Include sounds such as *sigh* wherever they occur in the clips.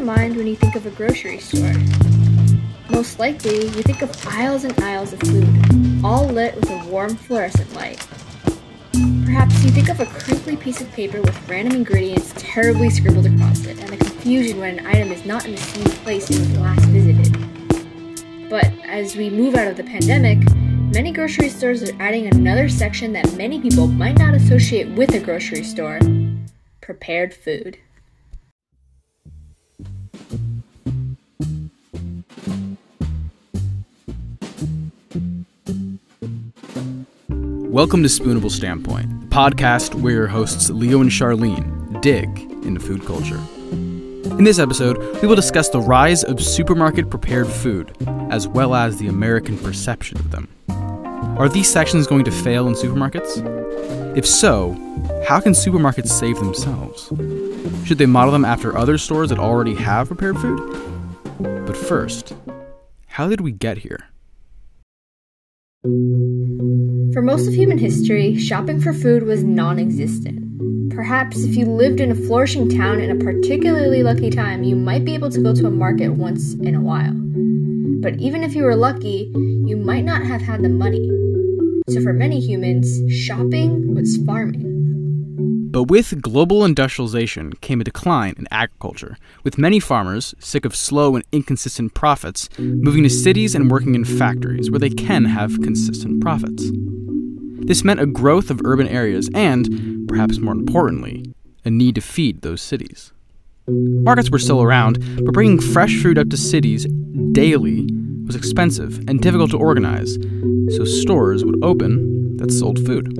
Mind when you think of a grocery store? Most likely, you think of aisles and aisles of food, all lit with a warm fluorescent light. Perhaps you think of a crinkly piece of paper with random ingredients terribly scribbled across it, and the confusion when an item is not in the same place it was last visited. But as we move out of the pandemic, many grocery stores are adding another section that many people might not associate with a grocery store prepared food. Welcome to Spoonable Standpoint, the podcast where your hosts Leo and Charlene dig into food culture. In this episode, we will discuss the rise of supermarket prepared food, as well as the American perception of them. Are these sections going to fail in supermarkets? If so, how can supermarkets save themselves? Should they model them after other stores that already have prepared food? But first, how did we get here? For most of human history, shopping for food was non existent. Perhaps if you lived in a flourishing town in a particularly lucky time, you might be able to go to a market once in a while. But even if you were lucky, you might not have had the money. So for many humans, shopping was farming. But with global industrialization came a decline in agriculture, with many farmers, sick of slow and inconsistent profits, moving to cities and working in factories where they can have consistent profits. This meant a growth of urban areas and, perhaps more importantly, a need to feed those cities. Markets were still around, but bringing fresh fruit up to cities daily was expensive and difficult to organize, so stores would open that sold food.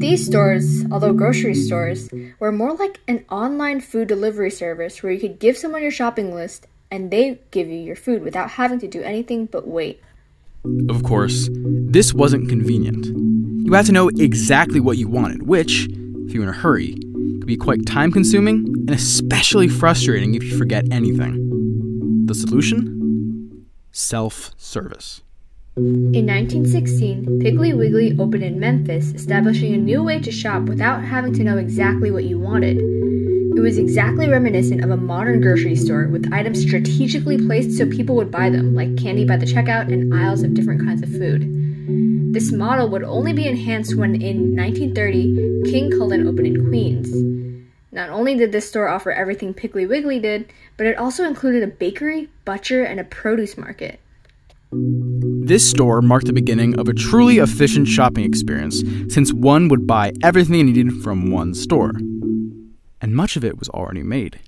These stores, although grocery stores, were more like an online food delivery service where you could give someone your shopping list and they give you your food without having to do anything but wait. Of course, this wasn't convenient. You had to know exactly what you wanted, which, if you were in a hurry, could be quite time consuming and especially frustrating if you forget anything. The solution? Self service. In 1916, Piggly Wiggly opened in Memphis, establishing a new way to shop without having to know exactly what you wanted. It was exactly reminiscent of a modern grocery store with items strategically placed so people would buy them, like candy by the checkout and aisles of different kinds of food. This model would only be enhanced when in 1930 King Kullen opened in Queens. Not only did this store offer everything Piggly Wiggly did, but it also included a bakery, butcher, and a produce market. This store marked the beginning of a truly efficient shopping experience, since one would buy everything needed from one store. And much of it was already made.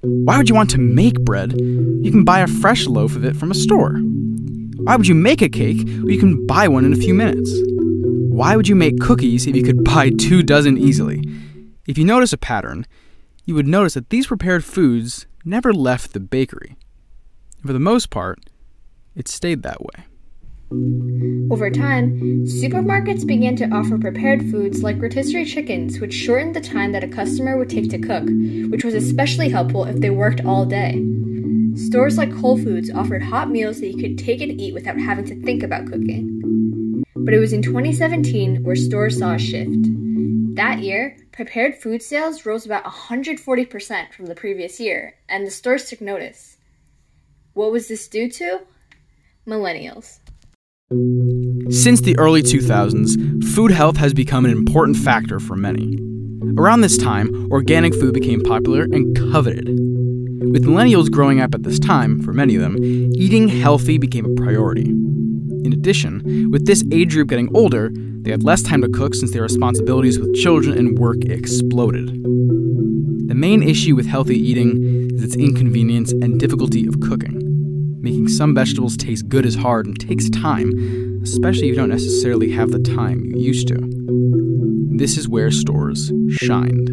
Why would you want to make bread? You can buy a fresh loaf of it from a store. Why would you make a cake when you can buy one in a few minutes? Why would you make cookies if you could *laughs* buy two dozen easily? If you notice a pattern, you would notice that these prepared foods never left the bakery. For the most part, it stayed that way. Over time, supermarkets began to offer prepared foods like rotisserie chickens, which shortened the time that a customer would take to cook, which was especially helpful if they worked all day. Stores like Whole Foods offered hot meals that you could take and eat without having to think about cooking. But it was in 2017 where stores saw a shift. That year, prepared food sales rose about 140% from the previous year, and the stores took notice. What was this due to? Millennials. Since the early 2000s, food health has become an important factor for many. Around this time, organic food became popular and coveted. With millennials growing up at this time, for many of them, eating healthy became a priority. In addition, with this age group getting older, they had less time to cook since their responsibilities with children and work exploded. The main issue with healthy eating is its inconvenience and difficulty of cooking. Making some vegetables taste good is hard and takes time, especially if you don't necessarily have the time you used to. This is where stores shined.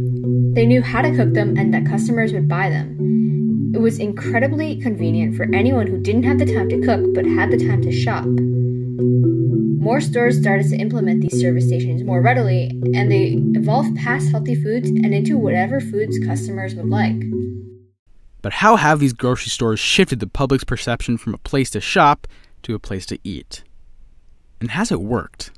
They knew how to cook them and that customers would buy them. It was incredibly convenient for anyone who didn't have the time to cook but had the time to shop. More stores started to implement these service stations more readily, and they evolved past healthy foods and into whatever foods customers would like. But how have these grocery stores shifted the public's perception from a place to shop to a place to eat? And has it worked?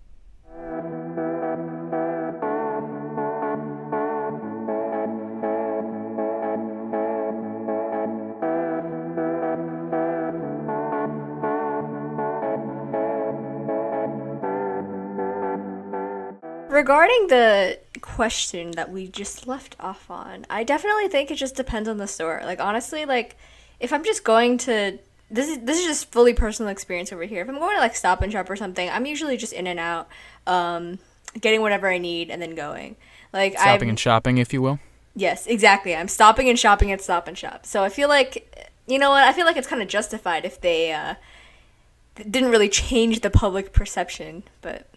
regarding the question that we just left off on, I definitely think it just depends on the store. Like honestly, like if I'm just going to this is this is just fully personal experience over here. If I'm going to like Stop and Shop or something, I'm usually just in and out, um, getting whatever I need and then going. Like Stopping I'm, and shopping, if you will. Yes, exactly. I'm stopping and shopping at Stop and Shop. So I feel like, you know what? I feel like it's kind of justified if they uh, didn't really change the public perception. But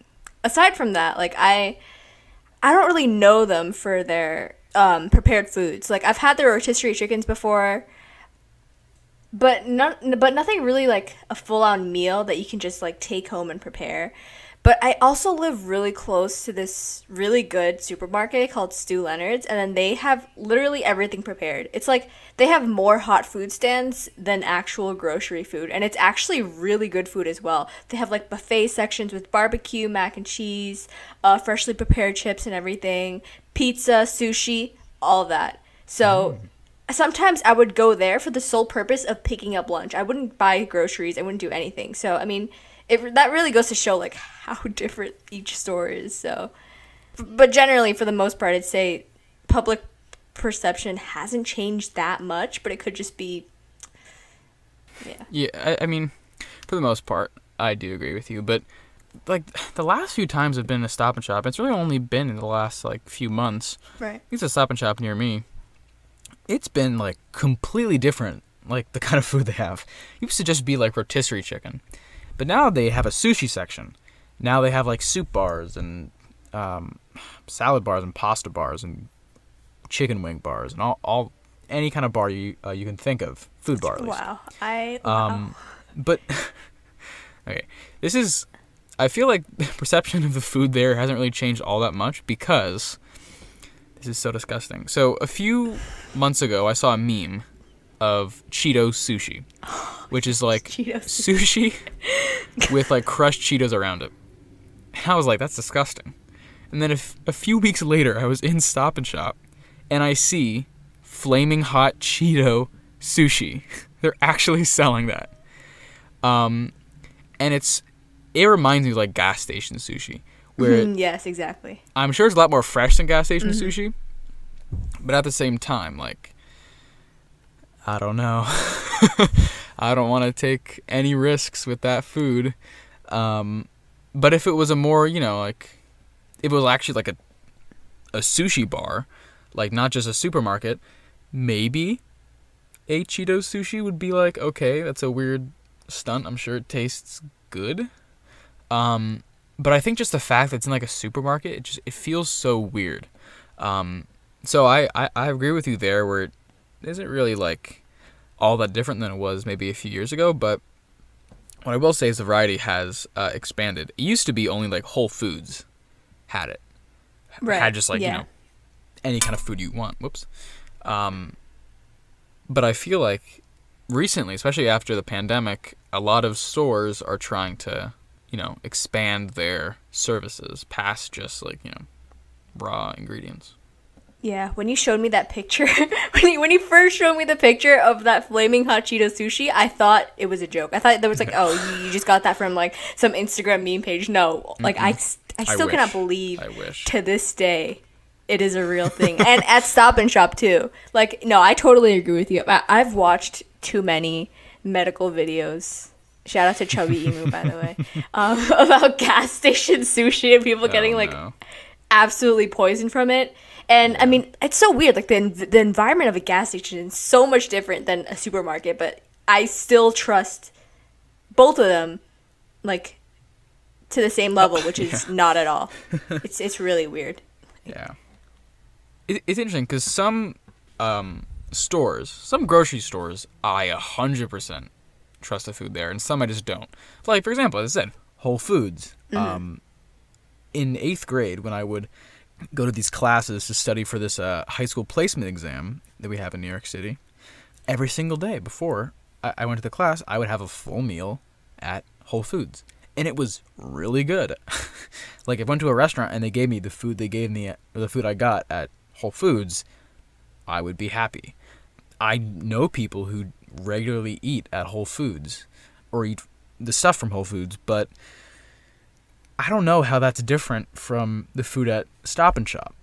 aside from that, like I, I don't really know them for their um, prepared foods. Like I've had their rotisserie chickens before, but not, but nothing really like a full on meal that you can just like take home and prepare. But I also live really close to this really good supermarket called Stew Leonard's, and then they have literally everything prepared. It's like they have more hot food stands than actual grocery food, and it's actually really good food as well. They have like buffet sections with barbecue, mac and cheese, uh, freshly prepared chips and everything, pizza, sushi, all that. So. Mm sometimes I would go there for the sole purpose of picking up lunch. I wouldn't buy groceries. I wouldn't do anything. So I mean, it that really goes to show like how *laughs* different each store is. So, but generally, for the most part, I'd say public perception hasn't changed that much, but it could just be. Yeah. Yeah, I, I mean, for the most part, I do agree with you, but like the last few times I've been to Stop and Shop, it's really only been in the last like few months. Right. It's a Stop and Shop near me. It's been like completely different, like the *laughs* kind of food they have. It used to just be like rotisserie chicken, but now they have a sushi section. Now they have like soup bars and um, salad bars and pasta bars and chicken wing bars and all, all any kind of bar you uh, you can think of, food bar. Wow, I wow. um, but *laughs* okay, this is. I feel like the *laughs* perception of the food there hasn't really changed all that much because this is so disgusting. So a few months ago, I saw a meme of Cheeto sushi, *gasps* which is like Cheeto sushi with like crushed Cheetos around it. And I was like, that's disgusting. And then a, f- a few weeks later, I was in Stop and Shop, and I see flaming hot Cheeto sushi. *laughs* They're actually selling that. Um, and it's it reminds me of like gas station sushi, where mm, yes, exactly. I'm sure it's a lot more fresh than gas station mm-hmm. sushi, but at the same time, like I don't know. *laughs* I don't want to take any risks with that food. Um, but if it was a more, you know, like if it was actually like a a sushi bar, like not just a supermarket, maybe a Cheeto sushi would be like, okay, that's a weird stunt. I'm sure it tastes good. Um, but I think just the fact that it's in like a supermarket, it just it feels so weird. Um, so I, I, I agree with you there where it isn't really like all that different than it was maybe a few years ago, but what I will say is the variety has uh, expanded. It used to be only like Whole Foods had it, right. had just like yeah. you know any kind of food you want. Whoops. Um, but I feel like recently, especially after the pandemic, a lot of stores are trying to you know expand their services past just like you know raw ingredients. Yeah, when you showed me that picture, *laughs* when you when you first showed me the picture of that flaming hot Cheeto sushi, I thought it was a joke. I thought there was like, oh, you, you just got that from like some Instagram meme page. No, like mm I, I still I cannot believe I wish. to this day it is a real thing, and at Stop and Shop too. Like, no, I totally agree with you. I, I've watched too many medical videos shout out to Chubby Emu by the way *laughs* um, *laughs* about gas station sushi and people oh, getting like no. absolutely poisoned from it and I mean, it's so weird. Like the the environment of a gas station is so much different than a supermarket, but I still trust both of them, like to the same level, *laughs* which is yeah. not at all. *laughs* It's it's really weird. Yeah, it, it's interesting because some um, stores, some grocery stores, I a hundred percent trust the food there, and some I just don't. Like for example, as I said, Whole Foods. Mm-hmm. Um, in eighth grade, when I would go to these classes to study for this uh, high school placement exam that we have in New York City. Every single day before I, I went to the class, I would have a full meal at Whole Foods, and it was really good. *laughs* like if I went to a restaurant and they gave me the food they gave me, or the food I got at Whole Foods, I would be happy. I know people who regularly eat at Whole Foods or eat the stuff from Whole Foods, but I don't know how that's different from the food at Stop and Shop.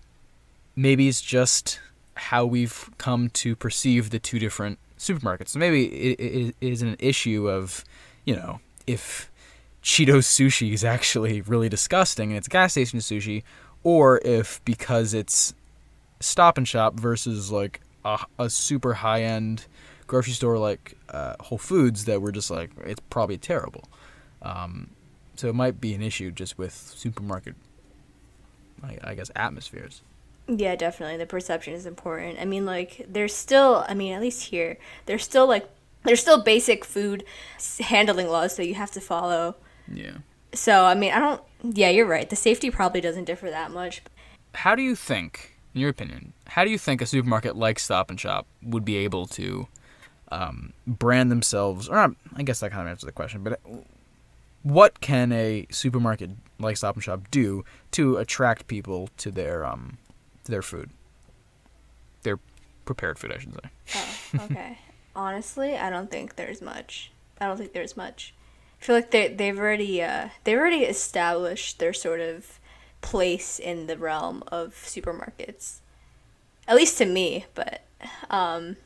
Maybe it's just how we've come to perceive the two different supermarkets. So maybe it, it, is an issue of, you know, if Cheetos sushi is actually really disgusting and it's gas station sushi, or if because it's Stop and Shop versus like a, a super high end grocery store like uh, Whole Foods that we're just like it's probably terrible. Um, so it might be an issue just with supermarket, I, I guess, atmospheres. Yeah, definitely. The perception is important. I mean, like, there's still, I mean, at least here, there's still, like, there's still basic food handling laws that you have to follow. Yeah. So, I mean, I don't, yeah, you're right. The safety probably doesn't differ that much. How do you think, in your opinion, how do you think a supermarket like Stop and Shop would be able to um, brand themselves, or I guess that kind of answers the question, but what can a supermarket like Stop and Shop do to attract people to their um, to their food, their prepared food, I should say. Oh, okay. *laughs* Honestly, I don't think there's much. I don't think there's much. I feel like they they've already uh, they've already established their sort of place in the realm of supermarkets. At least to me, but um,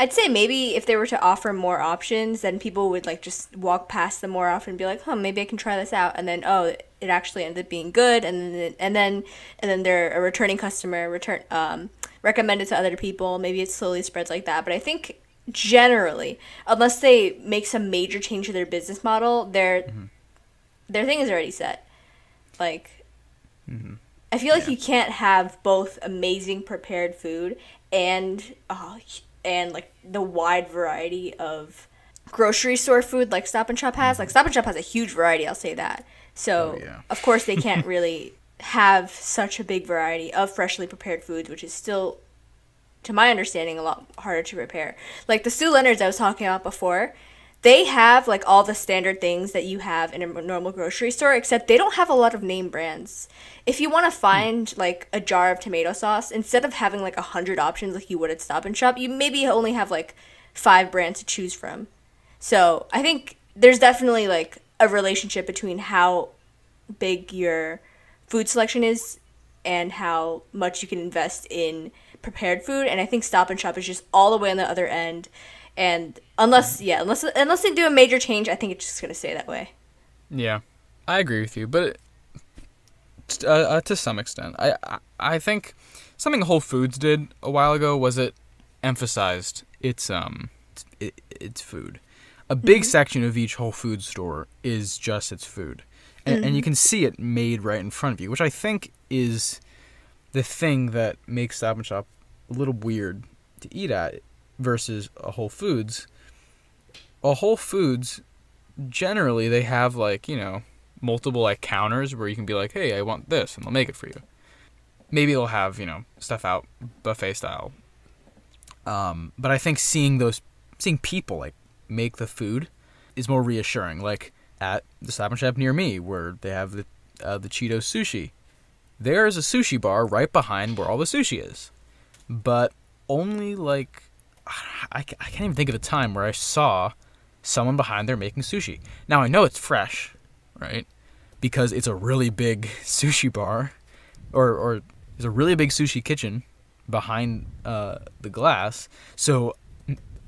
I'd say maybe if they were to offer more options, then people would like just walk past them more often and be like, "Huh, maybe I can try this out." And then, oh, it actually ended up being good, and then and then and then they're a returning customer, return um, recommended to other people. Maybe it slowly spreads like that. But I think generally, unless they make some major change to their business model, their mm-hmm. their thing is already set. Like, mm-hmm. I feel like yeah. you can't have both amazing prepared food and uh, and like the wide variety of grocery store food like Stop and Shop has. Like Stop and Shop has a huge variety, I'll say that. So oh, yeah. of course they can't *laughs* really have such a big variety of freshly prepared foods, which is still to my understanding a lot harder to prepare. Like the Stew Leonard's I was talking about before, they have like all the standard things that you have in a normal grocery store except they don't have a lot of name brands. If you want to hmm. find like a jar of tomato sauce instead of having like a hundred options like you would at stop and shop you maybe only have like five brands to choose from. So i think there's definitely like a relationship between how big your food selection is and how much you can invest in prepared food and i think stop and shop is just all the way on the other end and unless yeah unless unless they do a major change i think it's just going to stay that way yeah i agree with you but uh, uh, to some extent I, I i think something whole foods did a while ago was it emphasized its um it, its food a big mm-hmm. section of each whole food store is just its food and, mm-hmm. and you mm-hmm. can see it made right in front of you which i think is the thing that makes stop and shop a little weird to eat at versus a Whole Foods, a Whole Foods generally they have like, you know, multiple like counters where you can be like, "Hey, I want this," and they'll make it for you. Maybe they'll have, you know, stuff out buffet style. Um, but I think seeing those seeing people like make the food is more reassuring. Like at the Stop and Shop near me where they have the uh, the Cheeto sushi. There is a sushi bar right behind where all the sushi is. But only like I, I can't even think of a time where I saw someone behind there making sushi. Now I know it's fresh, right? Because it's a really big sushi bar, or or there's a really big sushi kitchen behind uh, the glass. So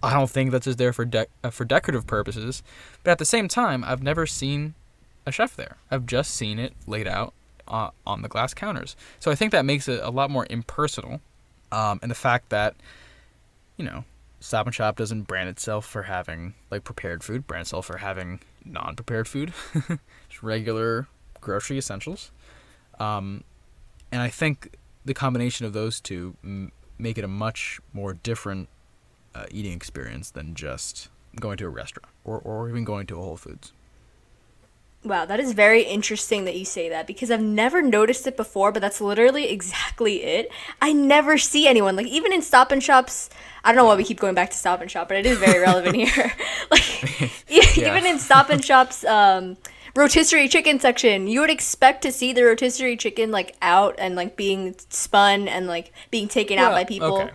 I don't think that's just there for de- uh, for decorative purposes. But at the same time, I've never seen a chef there. I've just seen it laid out uh, on the glass counters. So I think that makes it a lot more impersonal. Um, and the fact that you know, Stop and Shop doesn't brand itself for having like prepared food, brand itself for having non-prepared food, *laughs* just regular grocery essentials. Um, and I think the combination of those two m- make it a much more different uh, eating experience than just going to a restaurant or, or even going to a Whole Foods. Wow, that is very interesting that you say that because I've never noticed it before, but that's literally exactly it. I never see anyone like even in Stop and Shops. I don't know why we keep going back to Stop and Shop, but it is very relevant *laughs* here. *laughs* like *laughs* yeah. even in Stop and Shop's um, rotisserie chicken section, you would expect to see the rotisserie chicken like out and like being spun and like being taken well, out by people. Okay.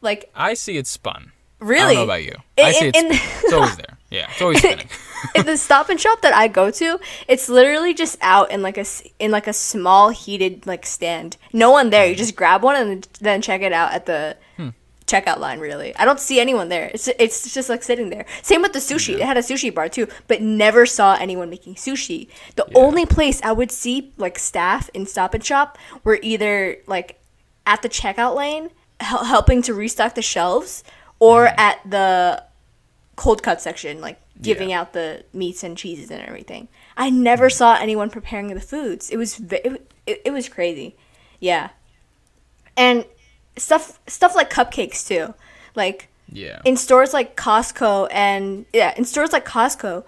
Like I see it spun. Really? I don't know about you. I see it. it's always there. Yeah, it's always spinning. In *laughs* the Stop and Shop that I go to, it's literally just out in like a in like a small heated like stand. No one there. You mm. just grab one and then check it out at the hmm. checkout line. Really, I don't see anyone there. It's it's just like sitting there. Same with the sushi. It had a sushi bar too, but never saw anyone making sushi. The only place I would see like staff in Stop and Shop were either like at the checkout lane hel- helping to restock the shelves or mm. at the cold cut section like giving Yeah. out the meats and cheeses and everything i never saw anyone preparing the foods it was it, it, it was crazy yeah and stuff stuff like cupcakes too like Yeah. in stores like Costco and yeah, in stores like Costco,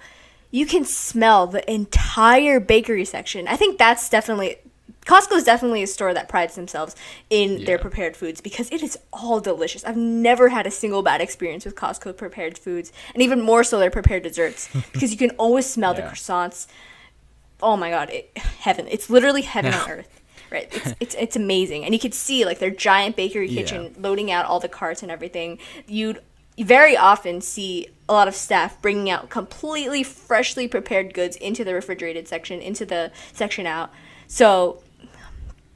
you can smell the entire bakery section. I think that's definitely Costco is definitely a store that prides themselves in their prepared foods because it is all delicious. I've never had a single bad experience with Costco prepared foods, and even more so their prepared desserts *laughs* because you can always smell the croissants. Oh my god, it, heaven! It's literally heaven on *laughs* earth. Right, it's, it's it's amazing, and you could see like their giant bakery Yeah. kitchen loading out all the carts and everything. You'd very often see a lot of staff bringing out completely freshly prepared goods into the refrigerated section, into the section out. So,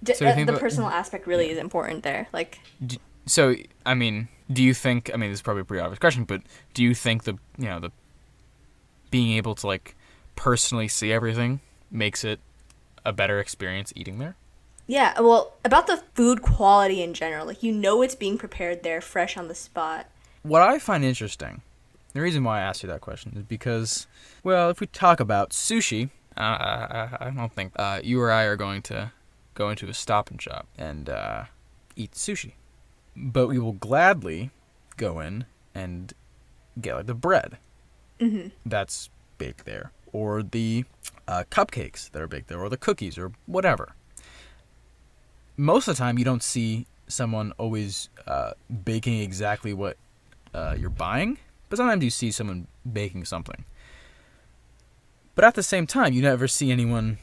d- So uh, think the that- personal aspect really is important there. Like, D- So, I mean, do you think? I mean, this is probably a pretty obvious question, but do you think the you know the being able to like personally see everything makes it a better experience eating there? yeah, well, about the food quality in general, like you know it's being prepared there, fresh on the spot. What I find interesting, the reason why I asked you that question is because, well, if we talk about sushi, uh, I, I don't think uh, you or I are going to go into a stop and shop and uh, eat sushi. But we will gladly go in and get like the bread that's baked there, or the uh, cupcakes that are baked there, or the cookies, or whatever. Most of the time, you don't see someone always uh, baking exactly what uh, you're buying, but sometimes you see someone baking something. But at the same time, you never see anyone,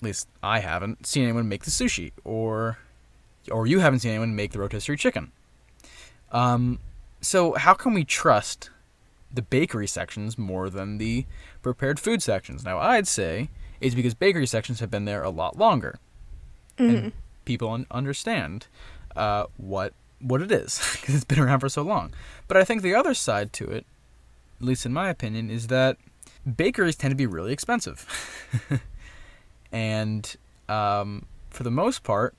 at least I haven't, seen anyone make the sushi, or or you haven't seen anyone make the rotisserie chicken. Um, so how can we trust the bakery sections more than the prepared food sections? Now, I'd say is because bakery sections have been there a lot longer, and people un- understand uh, what what it is *laughs* because it's been around for so long. But I think the other side to it, at least in my opinion, is that bakeries tend to be really expensive, *laughs* and um, for the most part,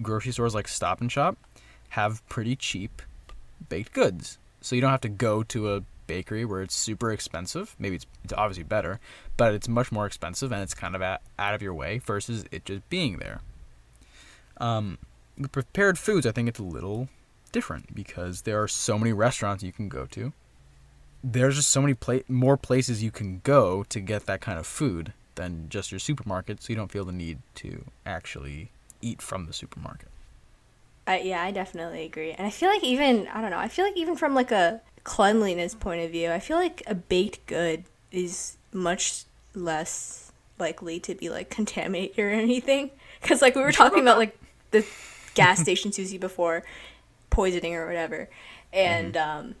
grocery stores like Stop and Shop have pretty cheap baked goods. So you don't have to go to a bakery where it's super expensive. Maybe it's, it's obviously better, but it's much more expensive and it's kind of at, out of your way versus it just being there. Um, prepared foods, I think it's a little different because there are so many restaurants you can go to. There's just so many pla- more places you can go to get that kind of food than just your supermarket, so you don't feel the need to actually eat from the supermarket. Uh, yeah, I definitely agree. And I feel like even I don't know. I feel like even from like a cleanliness point of view, I feel like a baked good is much less likely to be like contaminated or anything. Because like we were talking about like the gas *laughs* station sushi before poisoning or whatever, and um,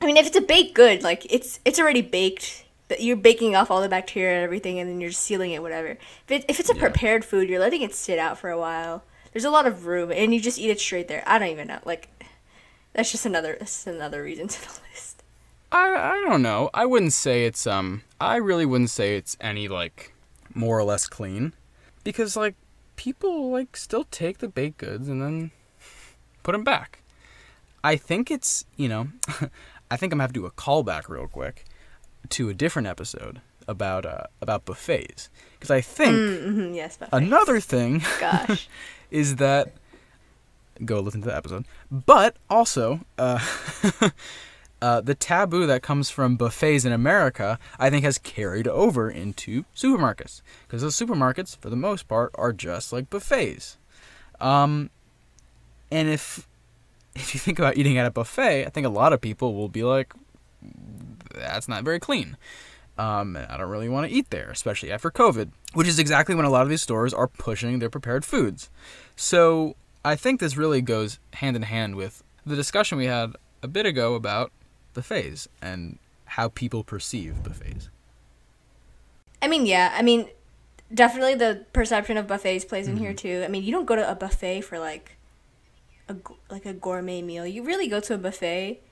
I mean if it's a baked good, like it's it's already baked. That you're baking off all the bacteria and everything, and then you're sealing it, whatever. If, it, if it's a Yeah. prepared food, you're letting it sit out for a while. There's a lot of room, and you just eat it straight there. I don't even know. Like, that's just another that's another reason to the list. I I don't know. I wouldn't say it's um. I really wouldn't say it's any like. more or less clean because like people like still take the baked goods and then put them back i think it's you know *laughs* i think i'm gonna have to do a callback real quick to a different episode about uh about buffets. Because i think Mm-hmm, yes, another thing gosh, *laughs* is that go listen to the episode but also uh *laughs* Uh, the taboo that comes from buffets in America, I think, has carried over into supermarkets. Because those supermarkets, for the most part, are just like buffets. Um, and if *laughs* if you think about eating at a buffet, I think a lot of people will be like, "That's not very clean." Um, and I don't really want to eat there, especially after COVID, which is exactly when a lot of these stores are pushing their prepared foods. So I think this really goes hand in hand with the discussion we had a bit ago about buffets and how people perceive buffets. I mean, yeah. I mean, definitely the perception of buffets plays in here too. I mean, you don't go to a buffet for like a like a gourmet meal. You really go to a buffet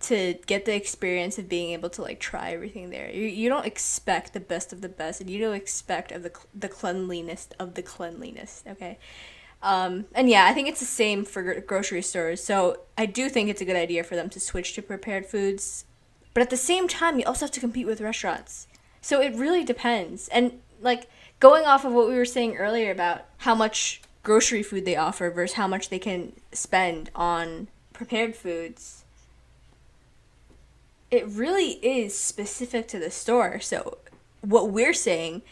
to get the experience of being able to like try everything there. You, you don't expect the best of the best, and you don't expect of the the cleanliness of the cleanliness. Okay. Um, and yeah, I think it's the same for grocery stores. So I do think it's a good idea for them to switch to prepared foods. But at the same time, you also have to compete with restaurants. So it really depends. And like going off of what we were saying earlier about how much grocery food they offer versus how much they can spend on prepared foods, it really is specific to the store. So what we're saying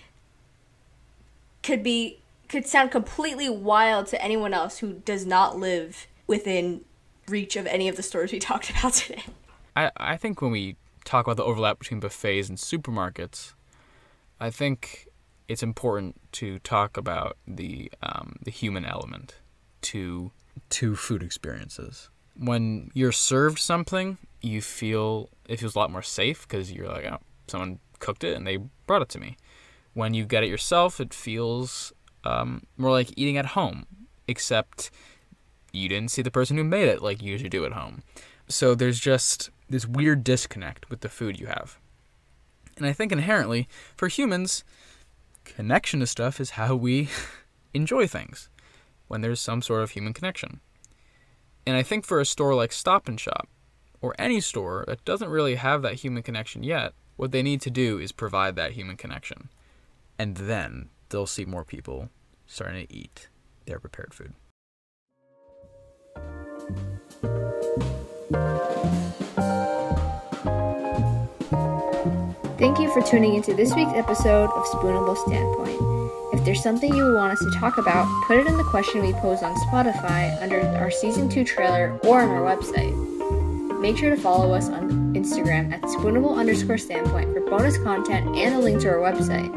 could be could sound completely wild to anyone else who does not live within reach of any of the stores we *laughs* talked about today. I, I think when we talk about the overlap between buffets and supermarkets, I think it's important to talk about the um, the human element to To food experiences. when you're served something, you feel it feels a lot more safe because you're like, oh, someone cooked it and they brought it to me. When you get it yourself, it feels um, more like eating at home, except you didn't see the person who made it like you usually do at home. So there's just this weird disconnect with the food you have. And I think inherently, for humans, connection to stuff is how we *laughs* enjoy things when there's some sort of human connection. And I think for a store like Stop and Shop, or any store that doesn't really have that human connection yet, what they need to do is provide that human connection. And then they'll see more people starting to eat their prepared food. Thank you for tuning into this week's episode of Spoonable Standpoint. If there's something you want us to talk about, put it in the question we pose on Spotify under our season 2 trailer or on our website. Make sure to follow us on Instagram at spoonable underscore standpoint for bonus content and a link to our website.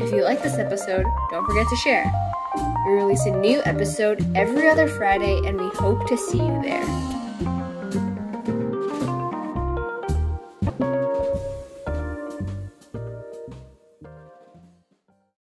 If you like this episode, don't forget to share. We release a new episode every other Friday, and we hope to see you there.